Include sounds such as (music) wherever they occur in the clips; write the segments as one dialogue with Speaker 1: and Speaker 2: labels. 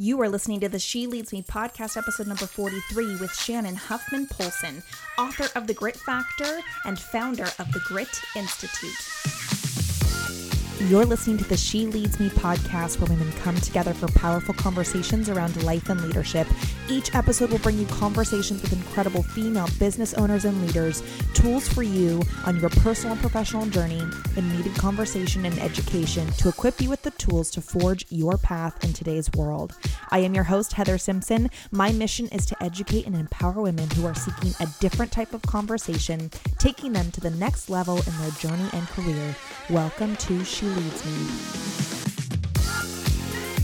Speaker 1: You are listening to the She Leads Me podcast, episode number 43, with Shannon Huffman Polson, author of The Grit Factor and founder of the Grit Institute. You're listening to the She Leads Me podcast, where women come together for powerful conversations around life and leadership. Each episode will bring you conversations with incredible female business owners and leaders, tools for you on your personal and professional journey, and needed conversation and education to equip you with the tools to forge your path in today's world. I am your host, Heather Simpson. My mission is to educate and empower women who are seeking a different type of conversation, taking them to the next level in their journey and career. Welcome to She Leads Me.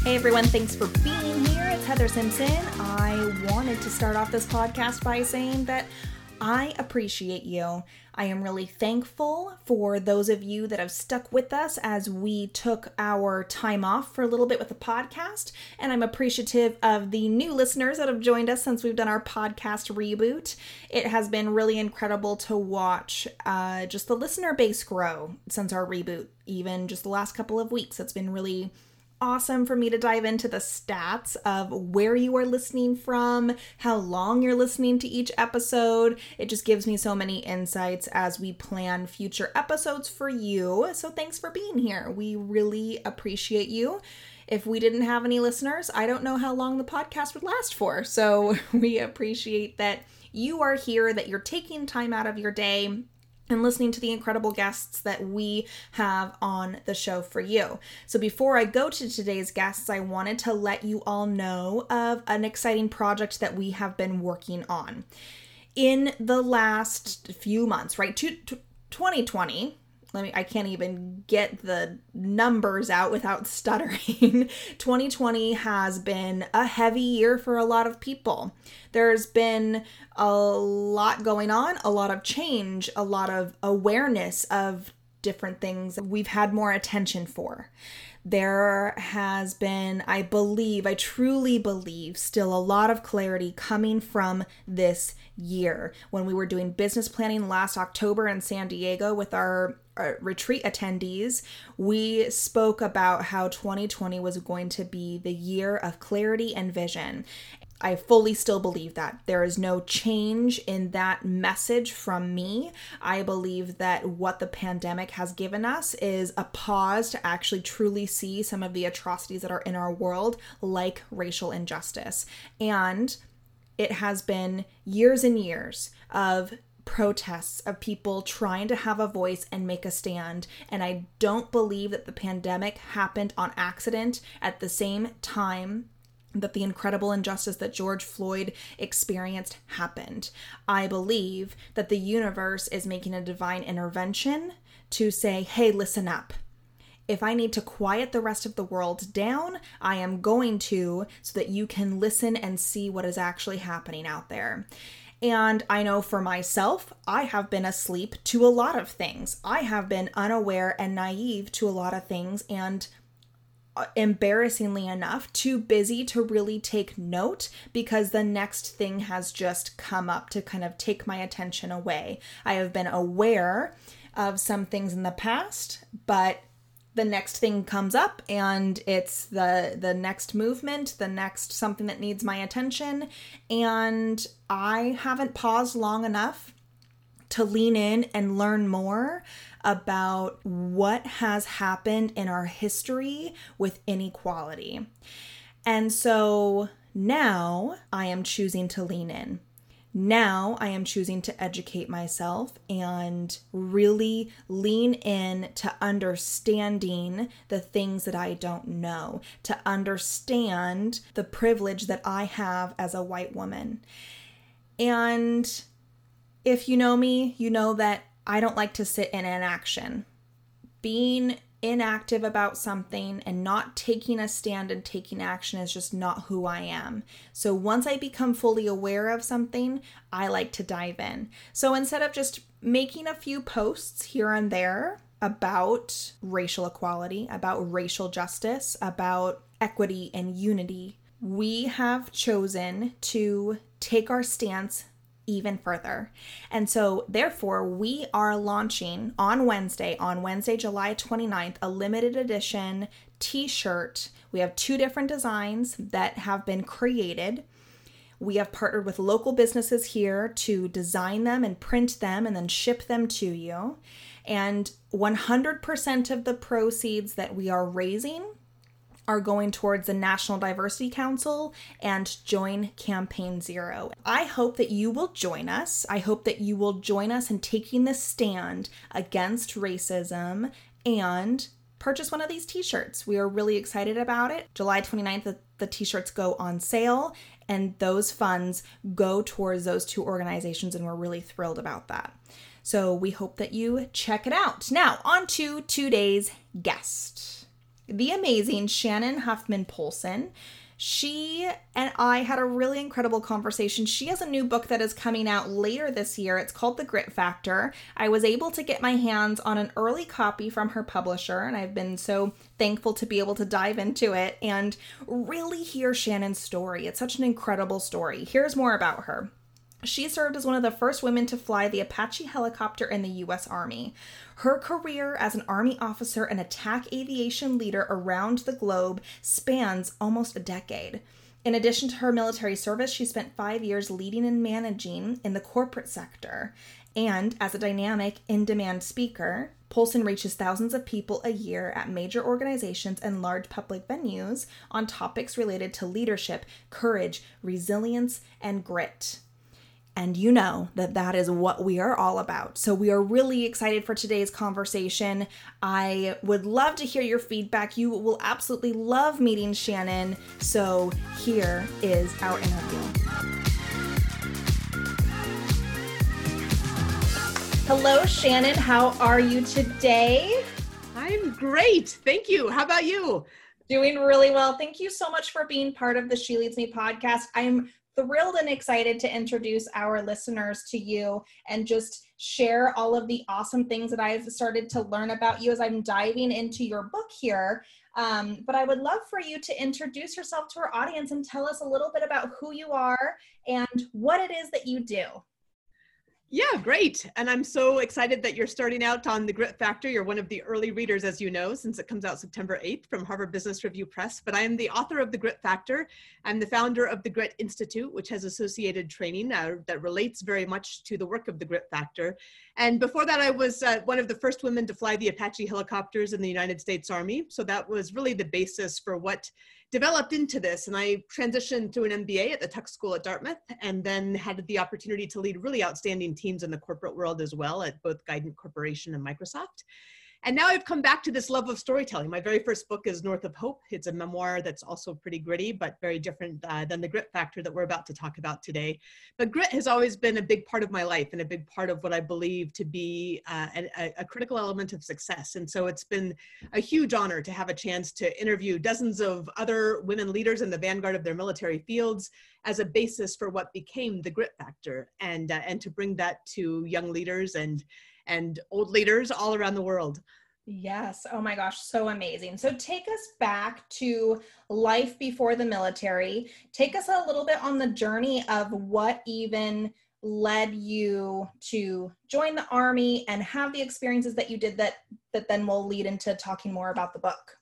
Speaker 1: Hey everyone, thanks for being here. It's Heather Simpson. I wanted to start off this podcast by saying that I appreciate you. I am really thankful for those of you that have stuck with us as we took our time off for a little bit with the podcast. And I'm appreciative of the new listeners that have joined us since we've done our podcast reboot. It has been really incredible to watch uh, just the listener base grow since our reboot, even just the last couple of weeks. It's been really awesome for me to dive into the stats of where you are listening from, how long you're listening to each episode. It just gives me so many insights as we plan future episodes for you. So thanks for being here. We really appreciate you. If we didn't have any listeners, I don't know how long the podcast would last for. So (laughs) we appreciate that you are here, that you're taking time out of your day and listening to the incredible guests that we have on the show for you. So, before I go to today's guests, I wanted to let you all know of an exciting project that we have been working on. In the last few months, right? 2020, let me I can't even get the numbers out without (laughs) stuttering. 2020 has been a heavy year for a lot of people. There's been a lot going on, a lot of change, a lot of awareness of different things we've had more attention for there has been, I believe, I truly believe, still a lot of clarity coming from this year. When we were doing business planning last October in San Diego with our, our retreat attendees, we spoke about how 2020 was going to be the year of clarity and vision. I fully still believe that. There is no change in that message from me. I believe that what the pandemic has given us is a pause to actually truly see some of the atrocities that are in our world, like racial injustice. And it has been years and years of protests of people trying to have a voice and make a stand. And I don't believe that the pandemic happened on accident at the same time that the incredible injustice that George Floyd experienced happened. I believe that the universe is making a divine intervention to say, hey, listen up. If I need to quiet the rest of the world down, I am going to so that you can listen and see what is actually happening out there. And I know for myself, I have been asleep to a lot of things. I have been unaware and naive to a lot of things. And uh, embarrassingly enough, too busy to really take note because the next thing has just come up to kind of take my attention away. I have been aware of some things in the past, but the next thing comes up and it's the the next movement the next something that needs my attention and i haven't paused long enough to lean in and learn more about what has happened in our history with inequality. And so now I am choosing to lean in. Now I am choosing to educate myself and really lean in to understanding the things that I don't know, to understand the privilege that I have as a white woman. And if you know me, you know that I don't like to sit in inaction. Being inactive about something and not taking a stand and taking action is just not who I am. So once I become fully aware of something, I like to dive in. So instead of just making a few posts here and there about racial equality, about racial justice, about equity and unity, we have chosen to take our stance even further. And so, therefore, we are launching on Wednesday, on Wednesday, July 29th, a limited edition t shirt We have two different designs that have been created. We have partnered with local businesses here to design them and print them and then ship them to you. And 100% of the proceeds that we are raising are going towards the National Diversity Council and Join Campaign Zero. I hope that you will join us. I hope that you will join us in taking this stand against racism and purchase one of these t shirts. We are really excited about it. July 29th, the, the t shirts go on sale, and those funds go towards those two organizations, and we're really thrilled about that. So we hope that you check it out. Now, on to today's guest, the amazing Shannon Huffman Polson. She and I had a really incredible conversation. She has a new book that is coming out later this year. It's called The Grit Factor. I was able to get my hands on an early copy from her publisher, and I've been so thankful to be able to dive into it and really hear Shannon's story. It's such an incredible story. Here's more about her. She served as one of the first women to fly the Apache helicopter in the U.S. Army. Her career as an Army officer and attack aviation leader around the globe spans almost a decade. In addition to her military service, she spent five years leading and managing in the corporate sector. And as a dynamic, in demand speaker, Polson reaches thousands of people a year at major organizations and large public venues on topics related to leadership, courage, resilience, and grit. And you know that that is what we are all about. So we are really excited for today's conversation. I would love to hear your feedback. You will absolutely love meeting Shannon. So here is our interview. Hello, Shannon. How are you today?
Speaker 2: I'm great. Thank you. How about you?
Speaker 1: Doing really well. Thank you so much for being part of the She Leads Me podcast. I'm thrilled and excited to introduce our listeners to you and just share all of the awesome things that I've started to learn about you as I'm diving into your book here. Um, but I would love for you to introduce yourself to our audience and tell us a little bit about who you are and what it is that you do.
Speaker 2: Yeah, great. And I'm so excited that you're starting out on The Grit Factor. You're one of the early readers, as you know, since it comes out September 8th from Harvard Business Review Press. But I am the author of The Grit Factor. I'm the founder of the Grit Institute, which has associated training uh, that relates very much to the work of the Grit Factor. And before that, I was uh, one of the first women to fly the Apache helicopters in the United States Army. So that was really the basis for what developed into this and I transitioned to an MBA at the Tuck School at Dartmouth and then had the opportunity to lead really outstanding teams in the corporate world as well at both Guidant Corporation and Microsoft. And now I've come back to this love of storytelling. My very first book is North of Hope. It's a memoir that's also pretty gritty, but very different uh, than the grit factor that we're about to talk about today. But grit has always been a big part of my life and a big part of what I believe to be uh, a, a critical element of success. And so it's been a huge honor to have a chance to interview dozens of other women leaders in the vanguard of their military fields as a basis for what became the grit factor and, uh, and to bring that to young leaders and and old leaders all around the world.
Speaker 1: Yes. Oh my gosh, so amazing. So take us back to life before the military. Take us a little bit on the journey of what even led you to join the army and have the experiences that you did that that then will lead into talking more about the book.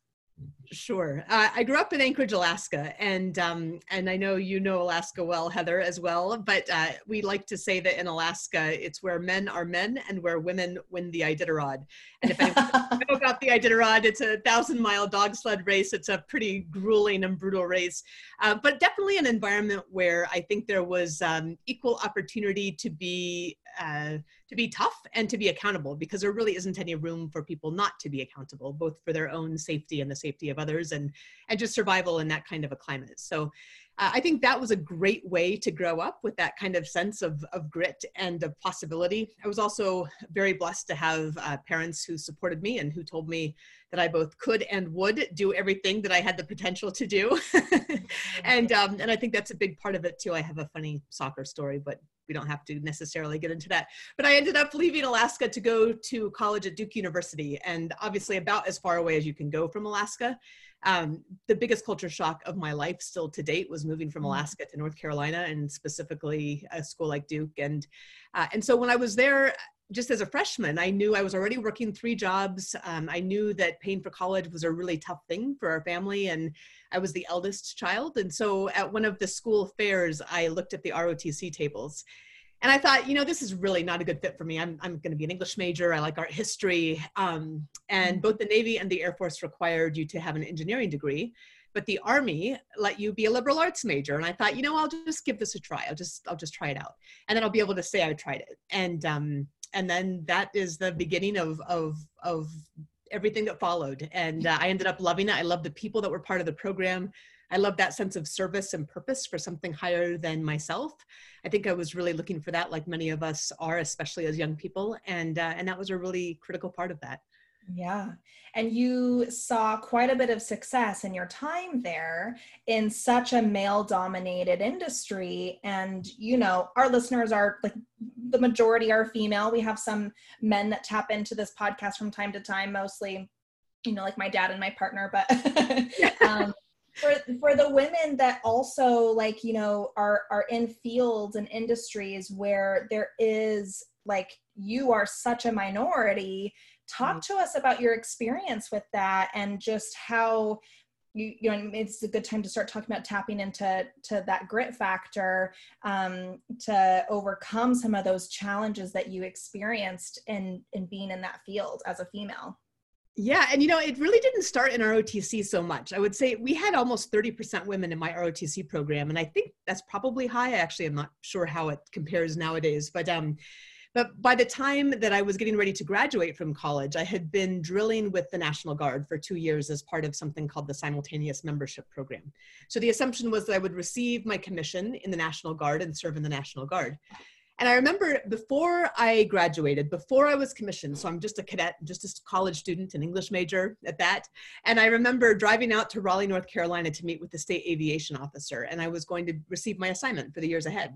Speaker 2: Sure. Uh, I grew up in Anchorage, Alaska, and um, and I know you know Alaska well, Heather, as well. But uh, we like to say that in Alaska, it's where men are men and where women win the Iditarod. And if anyone (laughs) know about the Iditarod, it's a thousand mile dog sled race. It's a pretty grueling and brutal race, uh, but definitely an environment where I think there was um, equal opportunity to be uh, to be tough and to be accountable because there really isn't any room for people not to be accountable, both for their own safety and the safety of others, and and just survival in that kind of a climate. So uh, I think that was a great way to grow up with that kind of sense of, of grit and of possibility. I was also very blessed to have uh, parents who supported me and who told me that I both could and would do everything that I had the potential to do. (laughs) and, um, and I think that's a big part of it too. I have a funny soccer story, but we don't have to necessarily get into that. But I ended up leaving Alaska to go to college at Duke University, and obviously about as far away as you can go from Alaska um, the biggest culture shock of my life still to date was moving from mm. Alaska to North Carolina and specifically a school like Duke. And, uh, and so when I was there, just as a freshman, I knew I was already working three jobs. Um, I knew that paying for college was a really tough thing for our family, and I was the eldest child. And so at one of the school fairs, I looked at the ROTC tables. And I thought, you know, this is really not a good fit for me. I'm, I'm going to be an English major. I like art history. Um, and both the Navy and the Air Force required you to have an engineering degree but the army let you be a liberal arts major and i thought you know i'll just give this a try i'll just i'll just try it out and then i'll be able to say i tried it and um and then that is the beginning of of of everything that followed. And uh, i ended up loving it. I love the people that were part of the program. I love that sense of service and purpose for something higher than myself. I think i was really looking for that like many of us are especially as young people. And uh, and that was a really critical part of that
Speaker 1: yeah. And you saw quite a bit of success in your time there in such a male dominated industry. And, you know, our listeners are like the majority are female. We have some men that tap into this podcast from time to time, mostly, you know, like my dad and my partner. But (laughs) um, for, for the women that also like, you know, are, are in fields and industries where there is like, you are such a minority talk mm-hmm. to us about your experience with that and just how you, you know it's a good time to start talking about tapping into to that grit factor um, to overcome some of those challenges that you experienced in in being in that field as a female
Speaker 2: yeah, and you know, it really didn't start in ROTC so much. I would say we had almost 30% women in my ROTC program, and I think that's probably high. Actually, I'm not sure how it compares nowadays, but um, but by the time that I was getting ready to graduate from college, I had been drilling with the National Guard for two years as part of something called the Simultaneous Membership Program. So the assumption was that I would receive my commission in the National Guard and serve in the National Guard. And I remember before I graduated, before I was commissioned, so I'm just a cadet, just a college student, an English major at that. And I remember driving out to Raleigh, North Carolina to meet with the state aviation officer, and I was going to receive my assignment for the years ahead.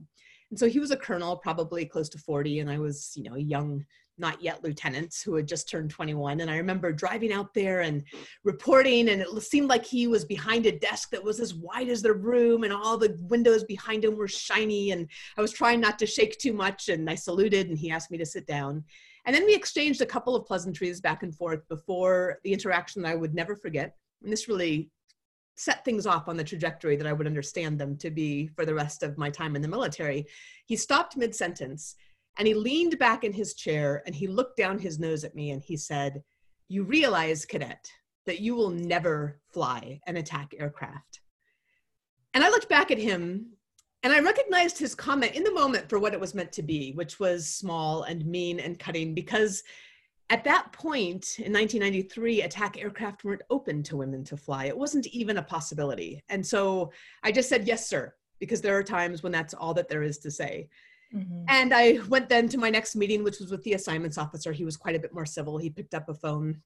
Speaker 2: And so he was a colonel, probably close to 40, and I was, you know, a young, not yet lieutenant who had just turned 21. And I remember driving out there and reporting, and it seemed like he was behind a desk that was as wide as the room, and all the windows behind him were shiny. And I was trying not to shake too much, and I saluted, and he asked me to sit down. And then we exchanged a couple of pleasantries back and forth before the interaction that I would never forget. And this really set things off on the trajectory that I would understand them to be for the rest of my time in the military. He stopped mid sentence and he leaned back in his chair and he looked down his nose at me and he said, You realize, cadet, that you will never fly an attack aircraft. And I looked back at him and I recognized his comment in the moment for what it was meant to be, which was small and mean and cutting because at that point in 1993, attack aircraft weren't open to women to fly. It wasn't even a possibility. And so I just said, yes, sir, because there are times when that's all that there is to say. Mm-hmm. And I went then to my next meeting, which was with the assignments officer. He was quite a bit more civil. He picked up a phone,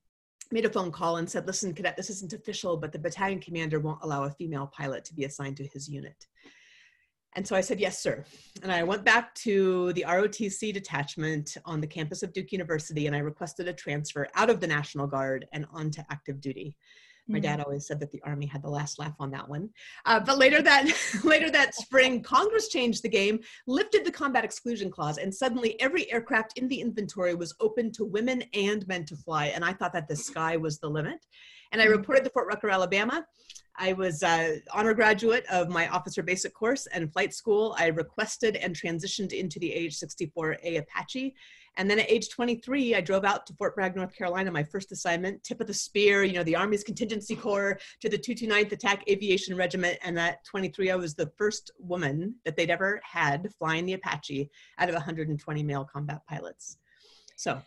Speaker 2: made a phone call, and said, Listen, cadet, this isn't official, but the battalion commander won't allow a female pilot to be assigned to his unit. And so I said, yes, sir. And I went back to the ROTC detachment on the campus of Duke University and I requested a transfer out of the National Guard and onto active duty. My dad mm. always said that the Army had the last laugh on that one. Uh, but later that, (laughs) later that spring, Congress changed the game, lifted the combat exclusion clause, and suddenly every aircraft in the inventory was open to women and men to fly. And I thought that the sky was the limit. And I reported to Fort Rucker, Alabama. I was an honor graduate of my officer basic course and flight school. I requested and transitioned into the AH-64A Apache. And then at age 23, I drove out to Fort Bragg, North Carolina, my first assignment, tip of the spear, you know, the Army's Contingency Corps to the 229th Attack Aviation Regiment. And at 23, I was the first woman that they'd ever had flying the Apache out of 120 male combat pilots. So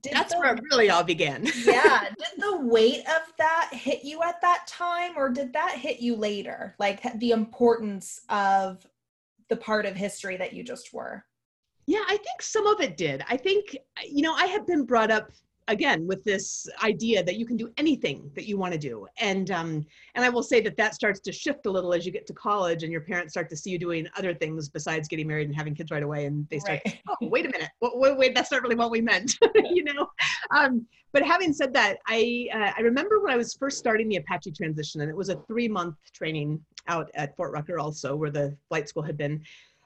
Speaker 2: did That's the, where it really all began. (laughs)
Speaker 1: yeah. Did the weight of that hit you at that time, or did that hit you later? Like the importance of the part of history that you just were?
Speaker 2: Yeah, I think some of it did. I think, you know, I have been brought up again with this idea that you can do anything that you want to do. And um, and i will say that that starts to shift a little as you get to college and your parents start to see you doing other things besides getting married and having kids right away and they start right. oh wait a minute. Wait, wait, wait, that's not really what we meant (laughs) you know? Um, but having said that i uh, i remember when i was first starting the apache transition and it was a three month training out at fort rucker also where the flight school had been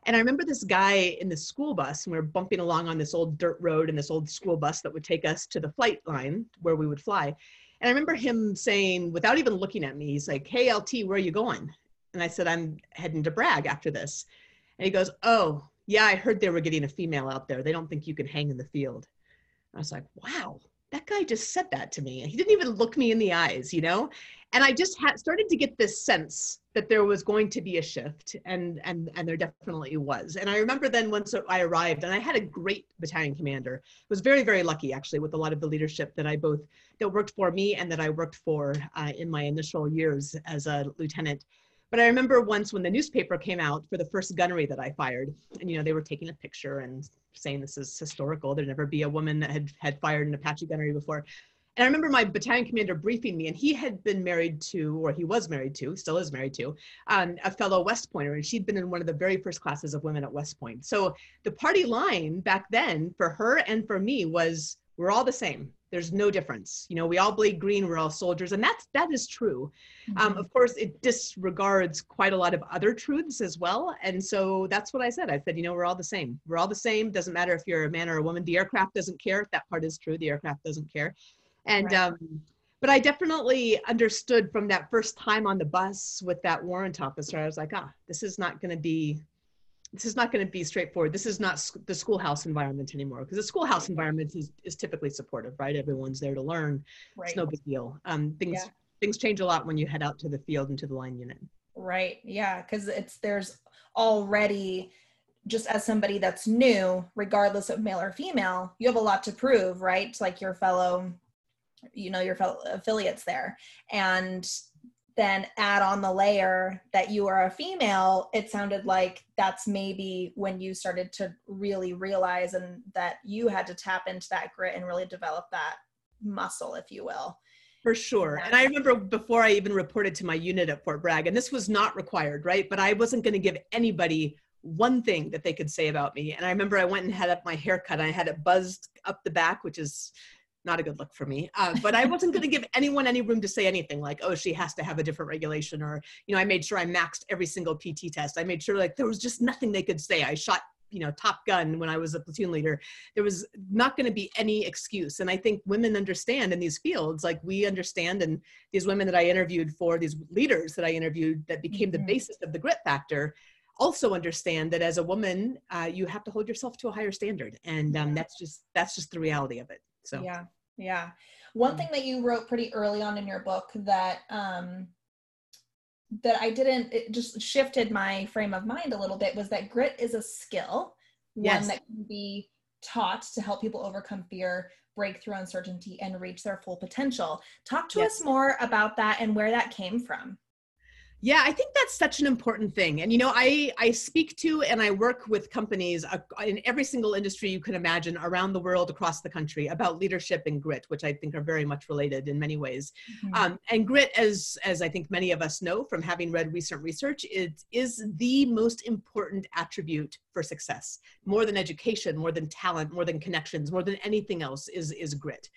Speaker 2: And I remember this guy in the school bus, and we were bumping along on this old dirt road in this old school bus that would take us to the flight line where we would fly. And I remember him saying, without even looking at me, he's like, Hey, LT, where are you going? And I said, I'm heading to Bragg after this. And he goes, Oh, yeah, I heard they were getting a female out there. They don't think you can hang in the field. I was like, Wow, that guy just said that to me. He didn't even look me in the eyes, you know? And I just had started to get this sense that there was going to be a shift and and and there definitely was. And I remember then once I arrived and I had a great battalion commander. was very very lucky actually with a lot of the leadership that I both that worked for me and that I worked for uh, in my initial years as a lieutenant. But I remember once when the newspaper came out for the first gunnery that I fired, and you know they were taking a picture and saying this is historical. There'd never be a woman that had had fired an Apache gunnery before. And I remember my battalion commander briefing me, and he had been married to, or he was married to, still is married to, um, a fellow West Pointer, and she'd been in one of the very first classes of women at West Point. So the party line back then for her and for me was, we're all the same. There's no difference. You know, we all bleed green. We're all soldiers, and that's that is true. Um, mm-hmm. Um, of course, it disregards quite a lot of other truths as well. And so that's what I said. I said, you know, we're all the same. We're all the same. Doesn't matter if you're a man or a woman. The aircraft doesn't care. That part is true. The aircraft doesn't care. And right. um, but I definitely understood from that first time on the bus with that warrant officer. I was like, ah, this is not going to be this is not going to be straightforward. This is not the schoolhouse environment anymore because the schoolhouse environment is, is typically supportive, right? Everyone's there to learn. Right. It's no big deal. Um, things yeah. things change a lot when you head out to the field and to the line unit.
Speaker 3: Right. Yeah, because it's there's already just as somebody that's new, regardless of male or female, you have a lot to prove, right? Like your fellow, you know, your affiliates there, and then add on the layer that you are a female, it sounded like that's maybe when you started to really realize and that you had to tap into that grit and really develop that muscle, if you will.
Speaker 2: For sure. And I remember before I even reported to my unit at Fort Bragg, and this was not required, right? But I wasn't going to give anybody one thing that they could say about me. And I remember I went and had up my haircut. I had it buzzed up the back, which is not a good look for me. Uh, but I wasn't going to give anyone any room to say anything like, oh, she has to have a different regulation. Or, you know, I made sure I maxed every single PT test. I made sure like there was just nothing they could say. I shot you know top gun when i was a platoon leader there was not going to be any excuse and i think women understand in these fields like we understand and these women that i interviewed for these leaders that i interviewed that became mm-hmm. the basis of the grit factor also understand that as a woman uh, you have to hold yourself to a higher standard and um, that's just that's just the reality of it so
Speaker 3: yeah yeah. One mm. thing that you wrote pretty early on in your book that um that I didn't it just shifted my frame of mind a little bit was that grit is a skill, yes. one that can be taught to help people overcome fear, break through uncertainty and reach their full potential. Talk to yes. us more about that and where that came from.
Speaker 2: Yeah, I think that's such an important thing. And you know, I I speak to and I work with companies uh, in every single industry you can imagine around the world, across the country, about leadership and grit, which I think are very much related in many ways. Mm-hmm. Um, and grit, as as I think many of us know from having read recent research, it is the most important attribute for success. More than education, more than talent, more than connections, more than anything else, is is grit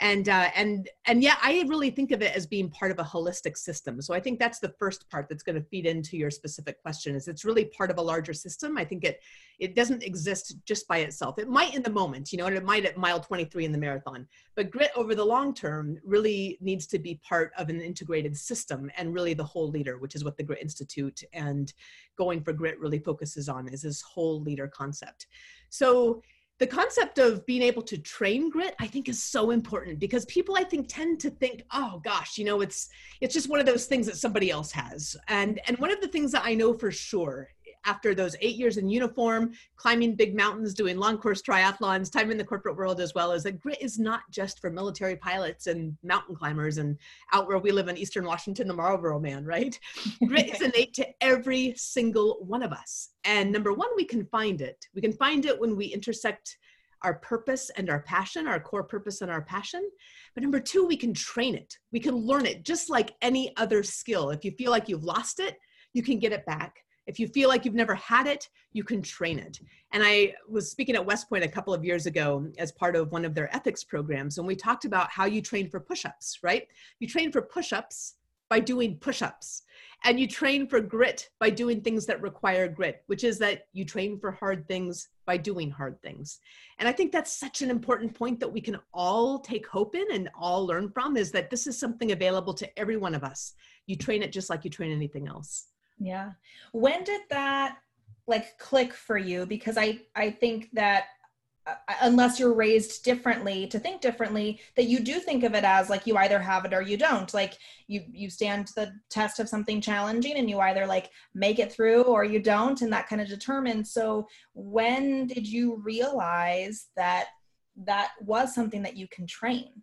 Speaker 2: and uh, and and yeah i really think of it as being part of a holistic system. So i think that's the first part that's going to feed into your specific question is it's really part of a larger system. I think it it doesn't exist just by itself. It might in the moment you know and it might at mile 23 in the marathon but grit over the long term really needs to be part of an integrated system and really the whole leader which is what the grit institute and going for grit really focuses on is this whole leader concept. So the concept of being able to train grit i think is so important because people i think tend to think oh gosh you know it's it's just one of those things that somebody else has. And and one of the things that i know for sure after those eight years in uniform, climbing big mountains, doing long course triathlons, time in the corporate world as well, is that grit is not just for military pilots and mountain climbers and out where we live in Eastern Washington, the Marlboro man, right? (laughs) grit is innate to every single one of us. And number one, we can find it. We can find it when we intersect our purpose and our passion, our core purpose and our passion. But number two, we can train it. We can learn it just like any other skill. If you feel like you've lost it, you can get it back. If you feel like you've never had it, you can train it. And I was speaking at West Point a couple of years ago as part of one of their ethics programs, and we talked about how you train for push ups, right? You train for push ups by doing push ups. And you train for grit by doing things that require grit, which is that you train for hard things by doing hard things. And I think that's such an important point that we can all take hope in and all learn from is that this is something available to every one of us. You train it just like you train anything else.
Speaker 3: Yeah. When did that like click for you? Because I I think that uh, unless you're raised differently to think differently that you do think of it as like you either have it or you don't like you you stand the test of something challenging and you either like make it through or you don't and that kind of determines so when did you realize that that was something that you can train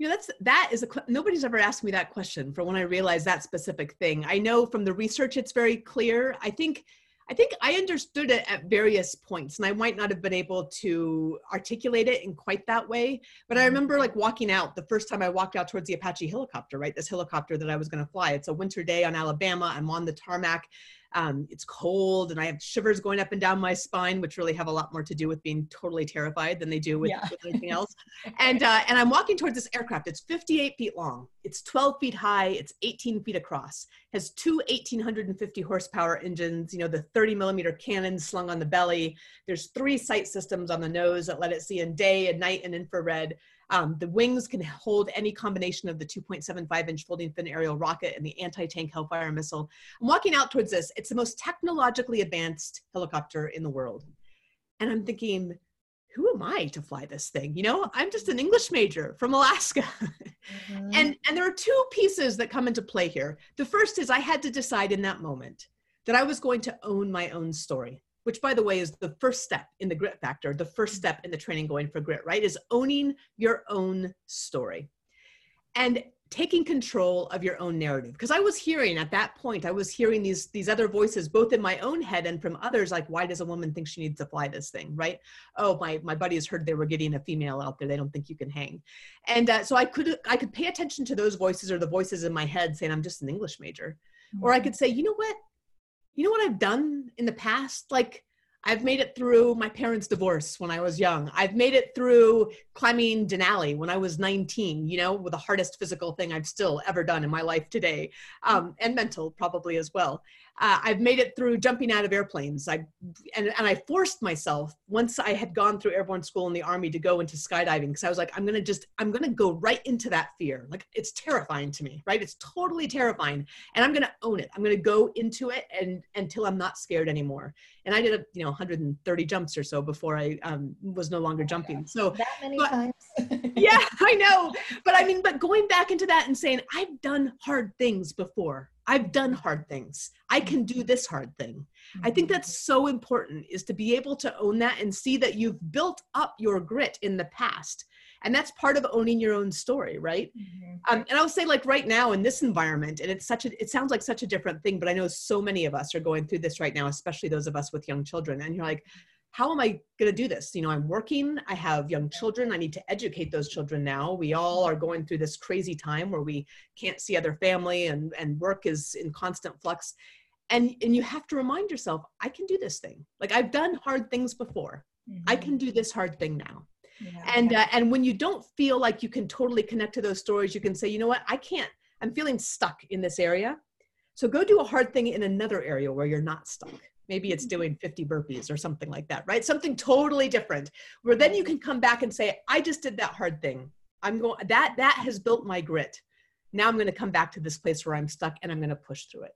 Speaker 2: you know that's that is a nobody's ever asked me that question for when i realized that specific thing. I know from the research it's very clear. I think I think I understood it at various points, and I might not have been able to articulate it in quite that way. But I mm-hmm. remember like walking out the first time I walked out towards the Apache helicopter, right? This helicopter that I was going to fly. It's a winter day on Alabama. I'm on the tarmac, um, it's cold and I have shivers going up and down my spine, which really have a lot more to do with being totally terrified than they do with, yeah. with anything else. (laughs) and uh, and I'm walking towards this aircraft. It's 58 feet long. It's 12 feet high. It's 18 feet across. Has two 1850 horsepower engines. You know the 30 millimeter cannons slung on the belly. There's three sight systems on the nose that let it see in day and night and infrared. Um, the wings can hold any combination of the 2.75 inch folding fin aerial rocket and the anti-tank Hellfire missile. I'm walking out towards this. It's the most technologically advanced helicopter in the world. And I'm thinking, who am I to fly this thing? You know, I'm just an English major from Alaska. (laughs) Mm-hmm. and, and there are two pieces that come into play here. The first is I had to decide in that moment that I was going to own my own story which by the way is the first step in the grit factor, the first step in the training going for grit, right? Is owning your own story and taking control of your own narrative. Because I was hearing at that point, I was hearing these these other voices, both in my own head and from others, like, why does a woman think she needs to fly this thing, right? Oh, my my buddies heard they were getting a female out there. They don't think you can hang, and uh, so I could I could pay attention to those voices or the voices in my head saying I'm just an English major, mm-hmm. or I mm-hmm. could say, you know what, you know what I've done in the past? Like, I've made it through my parents' divorce when I was young. I've made it through climbing Denali when I was 19, you know, with the hardest physical thing I've still ever done in my life today, um, and mental probably as well uh, I've made it through jumping out of airplanes. I and, and I forced myself once I had gone through airborne school in the army to go into skydiving because I was like, I'm gonna just I'm gonna go right into that fear. Like it's terrifying to me, right? It's totally terrifying, and I'm gonna own it. I'm gonna go into it and until I'm not scared anymore. And I did a you know 130 jumps or so before I um, was no longer jumping. So
Speaker 3: that many but, times. (laughs)
Speaker 2: yeah, I know. But I mean, but going back into that and saying I've done hard things before I've done hard things. I can do this hard thing. I think mm-hmm. that's so important is to be able to own that and see that you've built up your grit in the past. And that's part of owning your own story, right? Mm-hmm. Um, and I'll say, like right now in this environment, and it's such a, it sounds like such a different thing, but I know so many of us are going through this right now, especially those of us with young children. And you're like, how am I going to do this? You know, I'm working, I have young children, I need to educate those children now. We all are going through this crazy time where we can't see other family and, and work is in constant flux. And, and you have to remind yourself, I can do this thing. Like I've done hard things before. Mm-hmm. I can do this hard thing now. Yeah. And uh, and when you don't feel like you can totally connect to those stories, you can say, you know what, I can't. I'm feeling stuck in this area. So go do a hard thing in another area where you're not stuck maybe it's doing 50 burpees or something like that right something totally different where then you can come back and say i just did that hard thing i'm going that that has built my grit now i'm going to come back to this place where i'm stuck and i'm going to push through it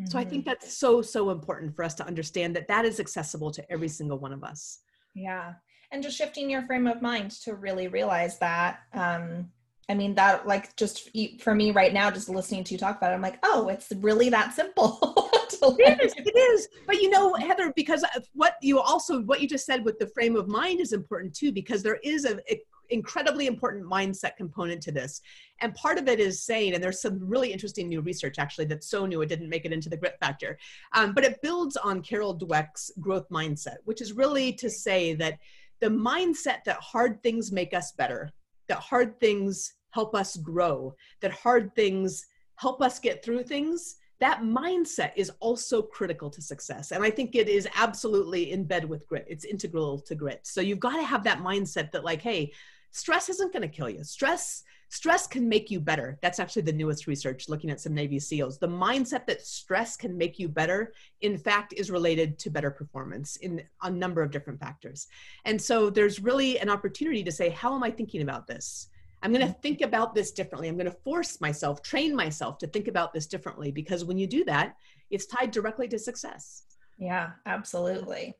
Speaker 2: mm-hmm. so i think mm-hmm. that's so so important for us to understand that that is accessible to every single one of us
Speaker 3: yeah and just shifting your frame of mind to really realize that um I mean that like just for me right now, just listening to you talk about it, I'm like, oh, it's really that simple. (laughs)
Speaker 2: it is, it is. But you know, Heather, because what you also what you just said with the frame of mind is important too, because there is a, a incredibly important mindset component to this. And part of it is saying, and there's some really interesting new research actually that's so new it didn't make it into the grit factor, um, but it builds on Carol Dweck's growth mindset, which is really to say that the mindset that hard things make us better, that hard things help us grow, that hard things help us get through things, that mindset is also critical to success. And I think it is absolutely in bed with grit. It's integral to grit. So you've got to have that mindset that, like, hey, stress isn't going to kill you. Stress stress can make you better. That's actually the newest research looking at some Navy SEALs. The mindset that stress can make you better, in fact, is related to better performance in a number of different factors. And so there's really an opportunity to say, how am I thinking about this? I'm going to mm-hmm. think about this differently. I'm going to force myself, train myself to think about this differently because when you do that, it's tied directly to success.
Speaker 1: Yeah, absolutely.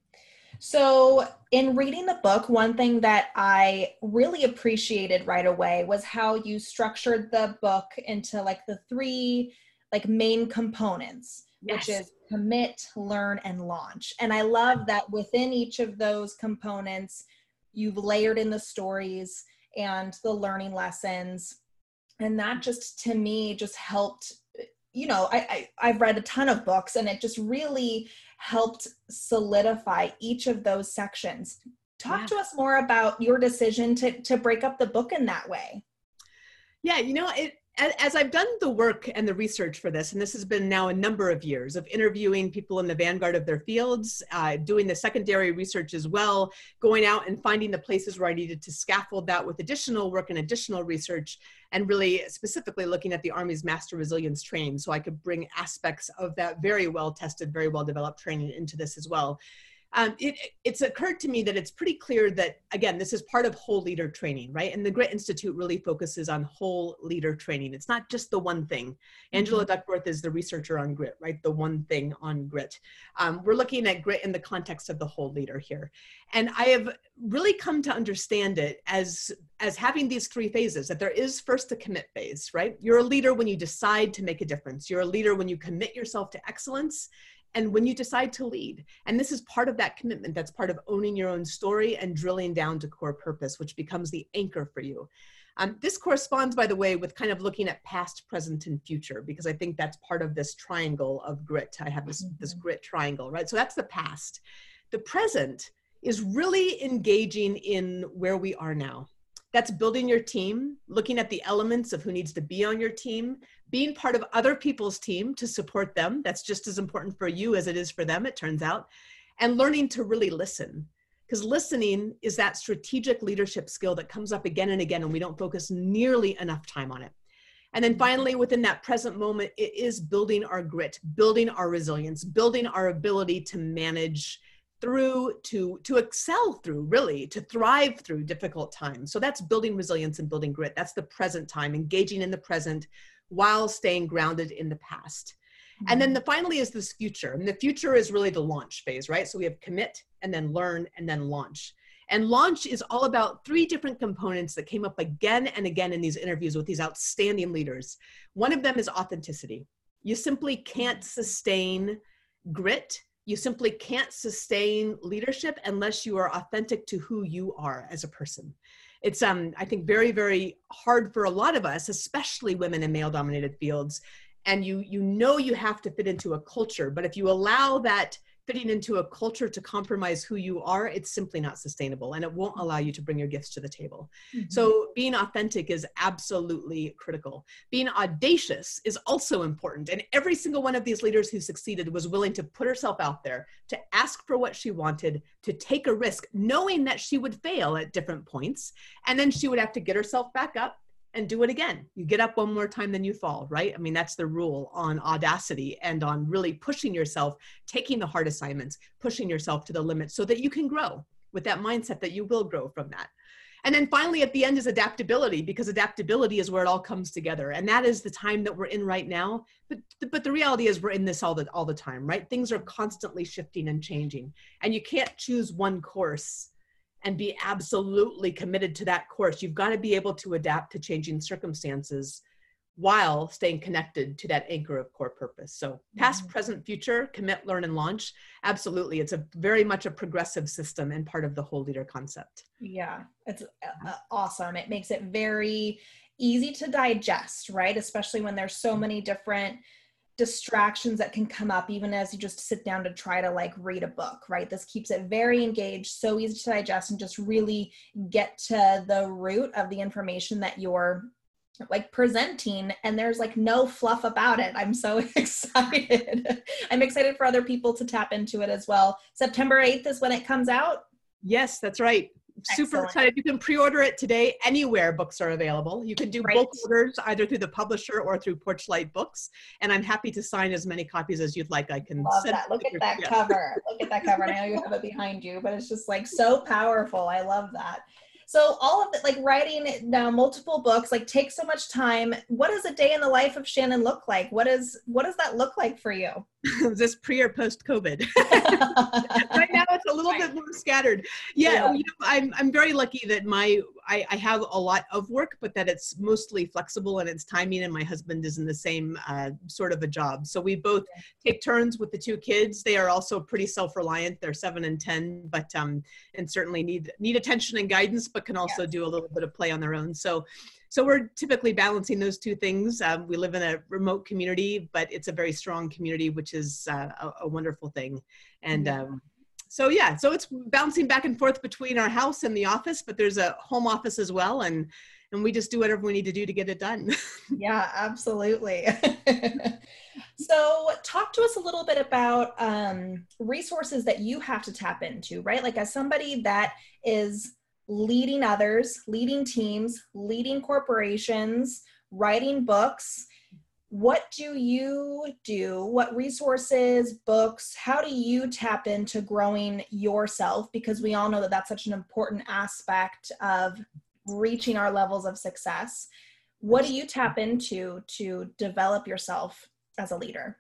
Speaker 1: So, in reading the book, one thing that I really appreciated right away was how you structured the book into like the three like main components, yes. which is commit, learn and launch. And I love that within each of those components, you've layered in the stories and the learning lessons. And that just to me just helped you know I, I i've read a ton of books and it just really helped solidify each of those sections talk yeah. to us more about your decision to to break up the book in that way
Speaker 2: yeah you know it as I've done the work and the research for this, and this has been now a number of years of interviewing people in the vanguard of their fields, uh, doing the secondary research as well, going out and finding the places where I needed to scaffold that with additional work and additional research, and really specifically looking at the Army's Master Resilience Training so I could bring aspects of that very well tested, very well developed training into this as well um, it, it's occurred to me that it's pretty clear that again this is part of whole leader training right? And the grit institute really focuses on whole leader training. It's not just the one thing. Angela mm-hmm. duckworth is the researcher on grit right? The one thing on grit. Um, we're looking at grit in the context of the whole leader here. And i have really come to understand it as as having these three phases that there is first a commit phase right? You're a leader when you decide to make a difference. You're a leader when you commit yourself to excellence and when you decide to lead. And this is part of that commitment. That's part of owning your own story and drilling down to core purpose, which becomes the anchor for you. Um, this corresponds, by the way, with kind of looking at past, present, and future, because I think that's part of this triangle of grit. I have this, mm-hmm. this grit triangle, right? So that's the past. The present is really engaging in where we are now. That's building your team, looking at the elements of who needs to be on your team, being part of other people's team to support them. That's just as important for you as it is for them, it turns out. And learning to really listen. Because listening is that strategic leadership skill that comes up again and again, and we don't focus nearly enough time on it. And then finally, within that present moment, it is building our grit, building our resilience, building our ability to manage through to to excel through really to thrive through difficult times. So that's building resilience and building grit. That's the present time engaging in the present while staying grounded in the past. Mm-hmm. and then mm-hmm. the finally is this future. And the future is really the launch phase right? So we have commit and then learn and then launch. And launch is all about three different components that came up again and again in these interviews with these outstanding leaders. One of them is authenticity. You simply can't sustain grit you simply can't sustain leadership unless you are authentic to who you are as a person. It's um i think very very hard for a lot of us especially women in male dominated fields and you you know you have to fit into a culture but if you allow that fitting into a culture to compromise who you are, it's simply not sustainable and it won't allow you to bring your gifts to the table. Mm-hmm. So, being authentic is absolutely critical. Being audacious is also important. And every single one of these leaders who succeeded was willing to put herself out there, to ask for what she wanted, to take a risk, knowing that she would fail at different points. And then she would have to get herself back up and do it again. You get up one more time than you fall, right? I mean, that's the rule on audacity and on really pushing yourself, taking the hard assignments, pushing yourself to the limit so that you can grow with that mindset that you will grow from that. And then finally, at the end is adaptability, because adaptability is where it all comes together. And that is the time that we're in right now. But, but the reality is we're in this all the, all the time, right? Things are constantly shifting and changing. And you can't choose one course and be absolutely committed to that course. You've got to be able to adapt to changing circumstances while staying connected to that anchor of core purpose. So, past, mm-hmm. present, future, commit, learn, and launch. Absolutely. It's a very much a progressive system and part of the whole leader concept.
Speaker 1: Yeah, it's uh, awesome. It makes it very easy to digest, right? Especially when there's so many different distractions that can come up even as you just sit down to try to like read a book right? This keeps it very engaged so easy to digest and just really get to the root of the information that you're like presenting and there's like no fluff about it. I'm so (laughs) excited. I'm excited for other people to tap into it as well. September 8th is when it comes out?
Speaker 2: Yes that's right super Excellent. excited. You can pre-order it today anywhere books are available. You can do right. book orders either through the publisher or through Porchlight Books. And I'm happy to sign as many copies as you'd like. I can
Speaker 1: love that. Look at that yeah. cover. (laughs) Look at that cover. I know you have it behind you, but it's just like so powerful. I love that. So all of it, like writing now multiple books, like takes so much time. What does a day in the life of Shannon look like? What is what does that look like for you?
Speaker 2: is (laughs) this pre or post COVID? (laughs) right now it's a little right. bit more scattered. Yeah, yeah. You know, I'm I'm very lucky that my I, I, have a lot of work, but that it's mostly flexible and it's timing. And my husband is in the same uh, sort of a job, so we both take turns with the two kids. They are also pretty self-reliant. They're seven and ten, but um, and certainly need need attention and guidance, but can also do a little bit of play on their own. So so we're typically balancing those two things. Um, we live in a remote community, but it's a very strong community, which is uh, a, a, wonderful thing. And um, so yeah, so it's bouncing back and forth between our house and the office, but there's a home office as well, and and we just do whatever we need to do to get it done. (laughs)
Speaker 1: yeah, absolutely. (laughs) so talk to us a little bit about um, resources that you have to tap into, right? Like as somebody that is leading others, leading teams, leading corporations, writing books. What do you do? What resources, books, how do you tap into growing yourself? Because we all know that that's such an important aspect of reaching our levels of success. What do you tap into to develop yourself as a leader?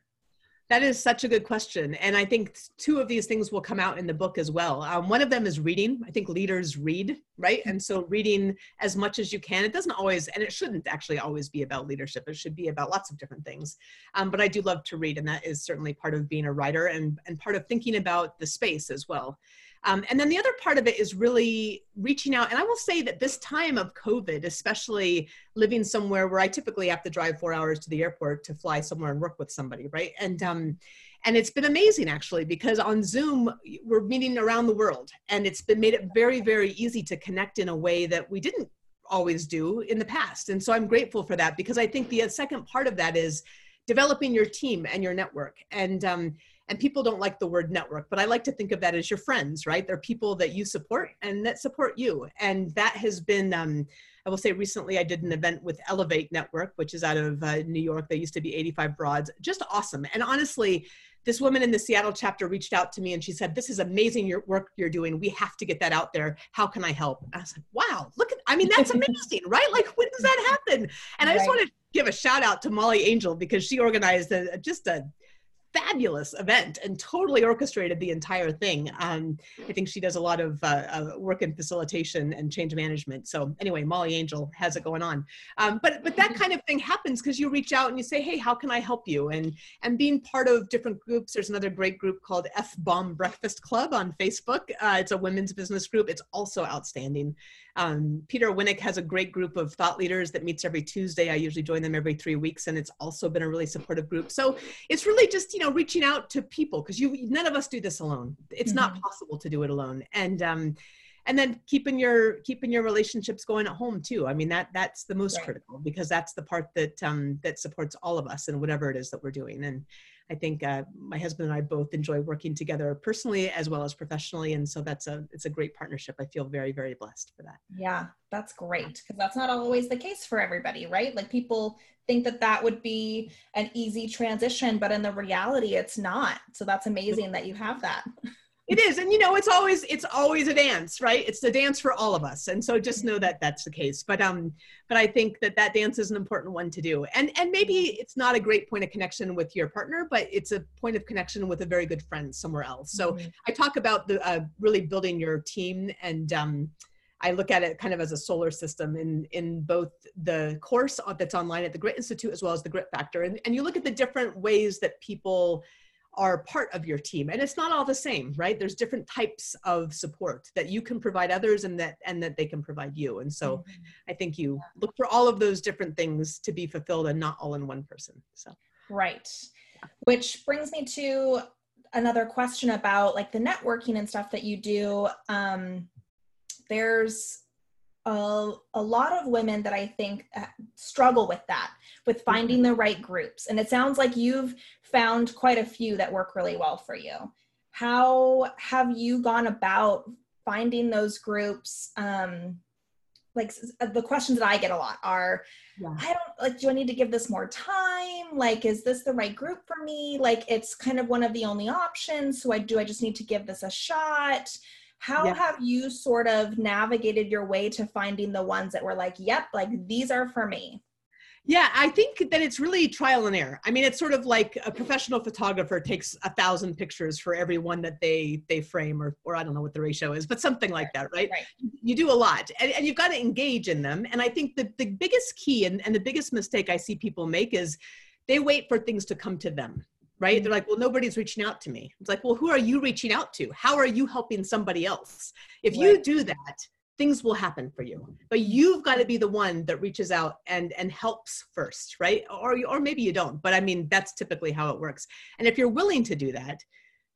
Speaker 2: That is such a good question. And I think two of these things will come out in the book as well. Um, one of them is reading. I think leaders read, right? And so reading as much as you can. It doesn't always, and it shouldn't actually always be about leadership. It should be about lots of different things. Um, but I do love to read, and that is certainly part of being a writer and, and part of thinking about the space as well. Um, and then the other part of it is really reaching out. And I will say that this time of COVID, especially living somewhere where I typically have to drive four hours to the airport to fly somewhere and work with somebody, right? And um, and it's been amazing actually because on Zoom we're meeting around the world, and it's been made it very very easy to connect in a way that we didn't always do in the past. And so I'm grateful for that because I think the second part of that is developing your team and your network and um, and people don't like the word network but i like to think of that as your friends right they're people that you support and that support you and that has been um, i will say recently i did an event with Ellevate Network which is out of uh, new york they used to be 85 broads just awesome and honestly this woman in the Seattle chapter reached out to me and she said, This is amazing your work you're doing. We have to get that out there. How can I help? And I said, Wow, look at, I mean, that's (laughs) amazing, right? Like, when does that happen? And I just want to give a shout out to Molly Angel because she organized a, just a fabulous event and totally orchestrated the entire thing. Um, I think she does a lot of uh, uh, work in facilitation and change management. So anyway, Molly Angel has it going on. Um, but but that kind of thing happens because you reach out and you say, hey, how can I help you? And and being part of different groups. There's another great group called F Bomb Breakfast Club on Facebook. Uh, it's a women's business group. It's also outstanding. Um, Peter Winick has a great group of thought leaders that meets every Tuesday. I usually join them every three weeks, and it's also been a really supportive group. So it's really just you know reaching out to people because you none of us do this alone. It's mm-hmm. not possible to do it alone, and um, and then keeping your keeping your relationships going at home too. I mean that that's the most right. critical because that's the part that um, that supports all of us and whatever it is that we're doing. And I think uh, my husband and I both enjoy working together personally as well as professionally, and so that's a it's a great partnership. I feel very very blessed for that.
Speaker 1: Yeah, that's great because that's not always the case for everybody, right? Like people think that that would be an easy transition, but in the reality, it's not. So that's amazing that you have that. (laughs)
Speaker 2: it is and you know it's always it's always a dance right it's a dance for all of us and so just know that that's the case but um but i think that that dance is an important one to do and and maybe it's not a great point of connection with your partner but it's a point of connection with a very good friend somewhere else so mm-hmm. i talk about the uh, really building your team and um I look at it kind of as a solar system in in both the course that's online at the Grit Institute as well as the Grit Factor, and, and you look at the different ways that people are part of your team and it's not all the same right? There's different types of support that you can provide others and that and that they can provide you. And so mm-hmm. i think you look for all of those different things to be fulfilled and not all in one person so.
Speaker 1: Right. Which brings me to another question about like the networking and stuff that you do. Um there's a, a lot of women that I think uh, struggle with that, with finding mm-hmm. the right groups. And it sounds like you've found quite a few that work really well for you. How have you gone about finding those groups um like uh, the questions that i get a lot are yeah. i don't like do i need to give this more time like is this the right group for me like it's kind of one of the only options so i do i just need to give this a shot how yeah. have you sort of navigated your way to finding the ones that were like yep like these are for me
Speaker 2: yeah, I think that it's really trial and error. I mean, it's sort of like a professional photographer takes a thousand pictures for every one that they they frame, or or I don't know what the ratio is, but something like that, right? right. You do a lot, and, and you've got to engage in them. And I think the the biggest key and, and the biggest mistake I see people make is they wait for things to come to them right? They're mm-hmm. like, well, nobody's reaching out to me. It's like, well, who are you reaching out to? How are you helping somebody else? If right. you do that, things will happen for you but you've got to be the one that reaches out and and helps first right or or maybe you don't but i mean that's typically how it works and if you're willing to do that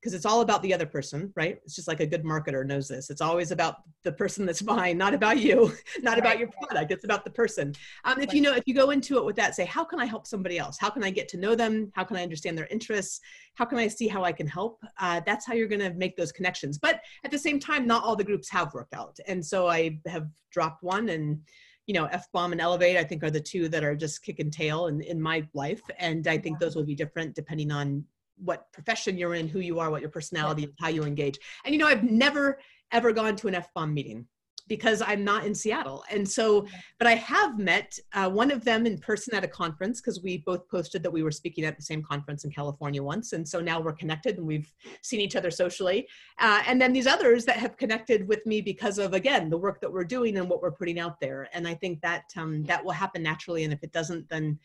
Speaker 2: because it's all about the other person, right? It's just like a good marketer knows this. It's always about the person that's (laughs) buying, not about you, (laughs) not right. about your product. It's about the person. Um, if you know, if you go into it with that, say, how can I help somebody else? How can I get to know them? How can I understand their interests? How can I see how I can help? Uh, that's how you're going to make those connections. But at the same time, not all the groups have worked out, and so I have dropped one and you know, F bomb and Ellevate, I think are the two that are just kicking tail in, in my life. And I think those will be different depending on what profession you're in, who you are, what your personality, and how you engage. And you know, I've never ever gone to an F bomb meeting because I'm not in Seattle. And so, but I have met uh, one of them in person at a conference because we both posted that we were speaking at the same conference in California once. And so now we're connected and we've seen each other socially. Uh, and then these others that have connected with me because of, again, the work that we're doing and what we're putting out there. And I think that um, that will happen naturally. And if it doesn't, then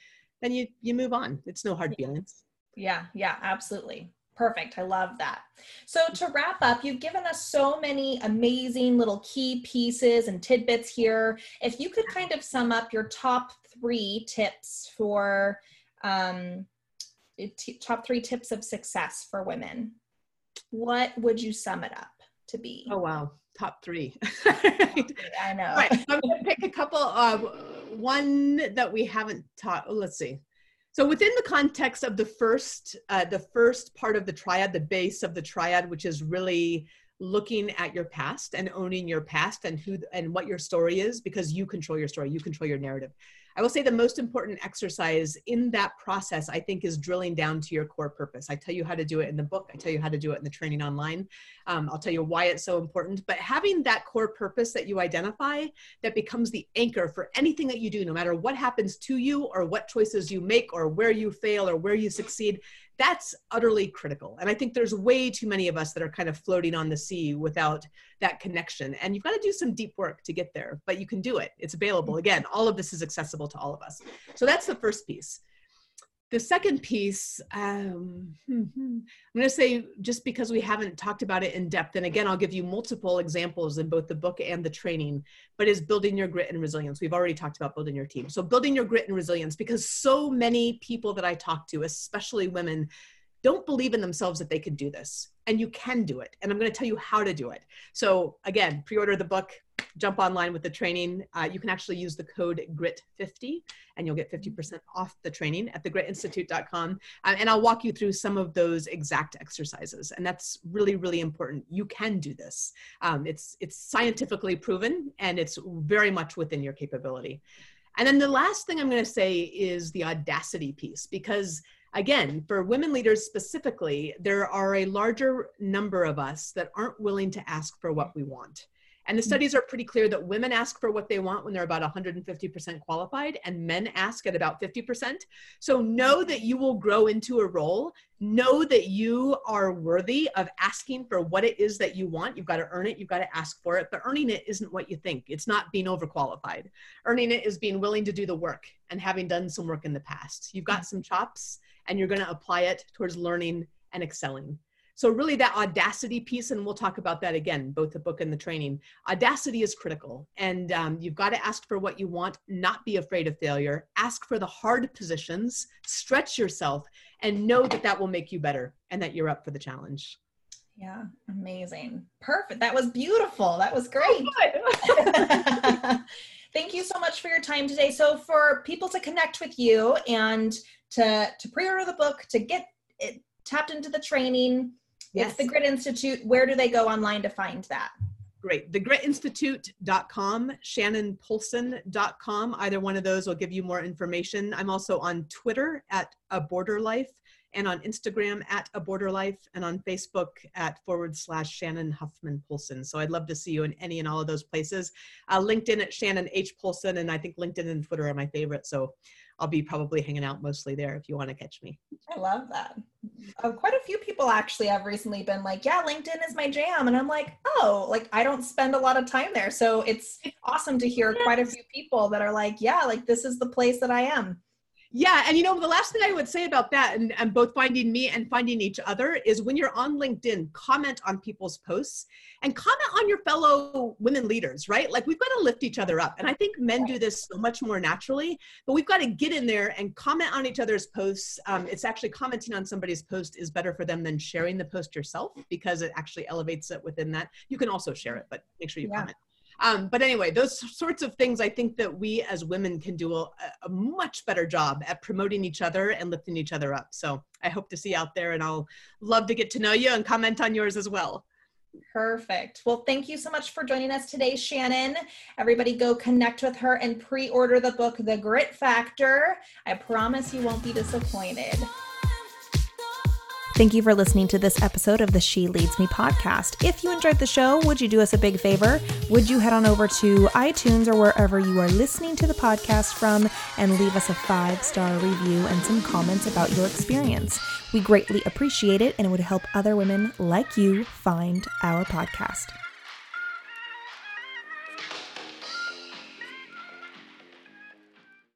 Speaker 2: then you you move on. It's no hard feelings.
Speaker 1: Yeah, yeah, absolutely. Perfect. I love that. So, to wrap up, you've given us so many amazing little key pieces and tidbits here. If you could kind of sum up your top three tips for um, t- top three tips of success for women, what would you sum it up to be?
Speaker 2: Oh, wow. Top three. (laughs)
Speaker 1: I know.
Speaker 2: Right. I'm going to pick a couple. Uh, one that we haven't taught. Let's see. So within the context of the first, uh, the first part of the triad, the base of the triad, which is really looking at your past and owning your past and who and what your story is, because you control your story, you control your narrative. I will say the most important exercise in that process, I think, is drilling down to your core purpose. I tell you how to do it in the book. I tell you how to do it in the training online. Um, I'll tell you why it's so important. But having that core purpose that you identify that becomes the anchor for anything that you do, no matter what happens to you or what choices you make or where you fail or where you succeed, that's utterly critical. And I think there's way too many of us that are kind of floating on the sea without that connection. And you've got to do some deep work to get there, but you can do it. It's available. Mm-hmm. Again, all of this is accessible to all of us. So that's the first piece. The second piece, um, (laughs) I'm going to say just because we haven't talked about it in depth, and again, I'll give you multiple examples in both the book and the training, but is building your grit and resilience. We've already talked about building your team. So, building your grit and resilience, because so many people that I talk to, especially women, don't believe in themselves that they could do this. And you can do it. And I'm going to tell you how to do it. So, again, pre order the book, jump online with the training. Uh, you can actually use the code GRIT50 and you'll get 50% off the training at thegritinstitute.com. Uh, and I'll walk you through some of those exact exercises. And that's really, really important. You can do this. Um, it's, it's scientifically proven and it's very much within your capability. And then the last thing I'm going to say is the audacity piece because again, for women leaders specifically, there are a larger number of us that aren't willing to ask for what we want. And the mm. studies are pretty clear that women ask for what they want when they're about 150% qualified, and men ask at about 50%. So know that you will grow into a role. Know that you are worthy of asking for what it is that you want. You've got to earn it, you've got to ask for it. But earning it isn't what you think, it's not being overqualified. Earning it is being willing to do the work and having done some work in the past. You've got mm. some chops, and you're going to apply it towards learning and excelling. So, really, that audacity piece, and we'll talk about that again, both the book and the training. Audacity is critical, and um, you've got to ask for what you want, not be afraid of failure. Ask for the hard positions, stretch yourself, and know that that will make you better and that you're up for the challenge.
Speaker 1: Yeah, amazing. Perfect. That was beautiful. That was great. Oh, (laughs) (laughs) Thank you so much for your time today. So, for people to connect with you and to to pre-order the book, to get it tapped into the training, Yes. It's the Grit Institute. Where do they go online to find that?
Speaker 2: Great. Thegritinstitute.com, shannonpolson.com. Either one of those will give you more information. I'm also on Twitter at a border life and on Instagram at a border life and on Facebook at forward slash Shannon Huffman Polson. So I'd love to see you in any and all of those places. Uh, LinkedIn at Shannon H. Polson, and I think LinkedIn and Twitter are my favorite. So I'll be probably hanging out mostly there if you want to catch me.
Speaker 3: I love that. Uh, quite a few people actually have recently been like, yeah, LinkedIn is my jam. And I'm like, oh, like I don't spend a lot of time there. So it's awesome to hear quite a few people that are like, yeah, like this is the place that I am.
Speaker 2: Yeah, and you know, the last thing I would say about that, and, and both finding me and finding each other, is when you're on LinkedIn, comment on people's posts and comment on your fellow women leaders, right? Like we've got to lift each other up. And I think men do this so much more naturally, but we've got to get in there and comment on each other's posts. Um, it's actually commenting on somebody's post is better for them than sharing the post yourself because it actually elevates it within that. You can also share it, but make sure you yeah. comment. Um, but anyway, those sorts of things I think that we as women can do a, a, much better job at promoting each other and lifting each other up. So I hope to see you out there and I'll love to get to know you and comment on yours as well.
Speaker 3: Perfect. Well, thank you so much for joining us today, Shannon. Everybody go connect with her and pre order the book, The Grit Factor. I promise you won't be disappointed.
Speaker 1: Thank you for listening to this episode of the She Leads Me podcast. If you enjoyed the show, would you do us a big favor? Would you head on over to iTunes or wherever you are listening to the podcast from and leave us a five star review and some comments about your experience? We greatly appreciate it and it would help other women like you find our podcast.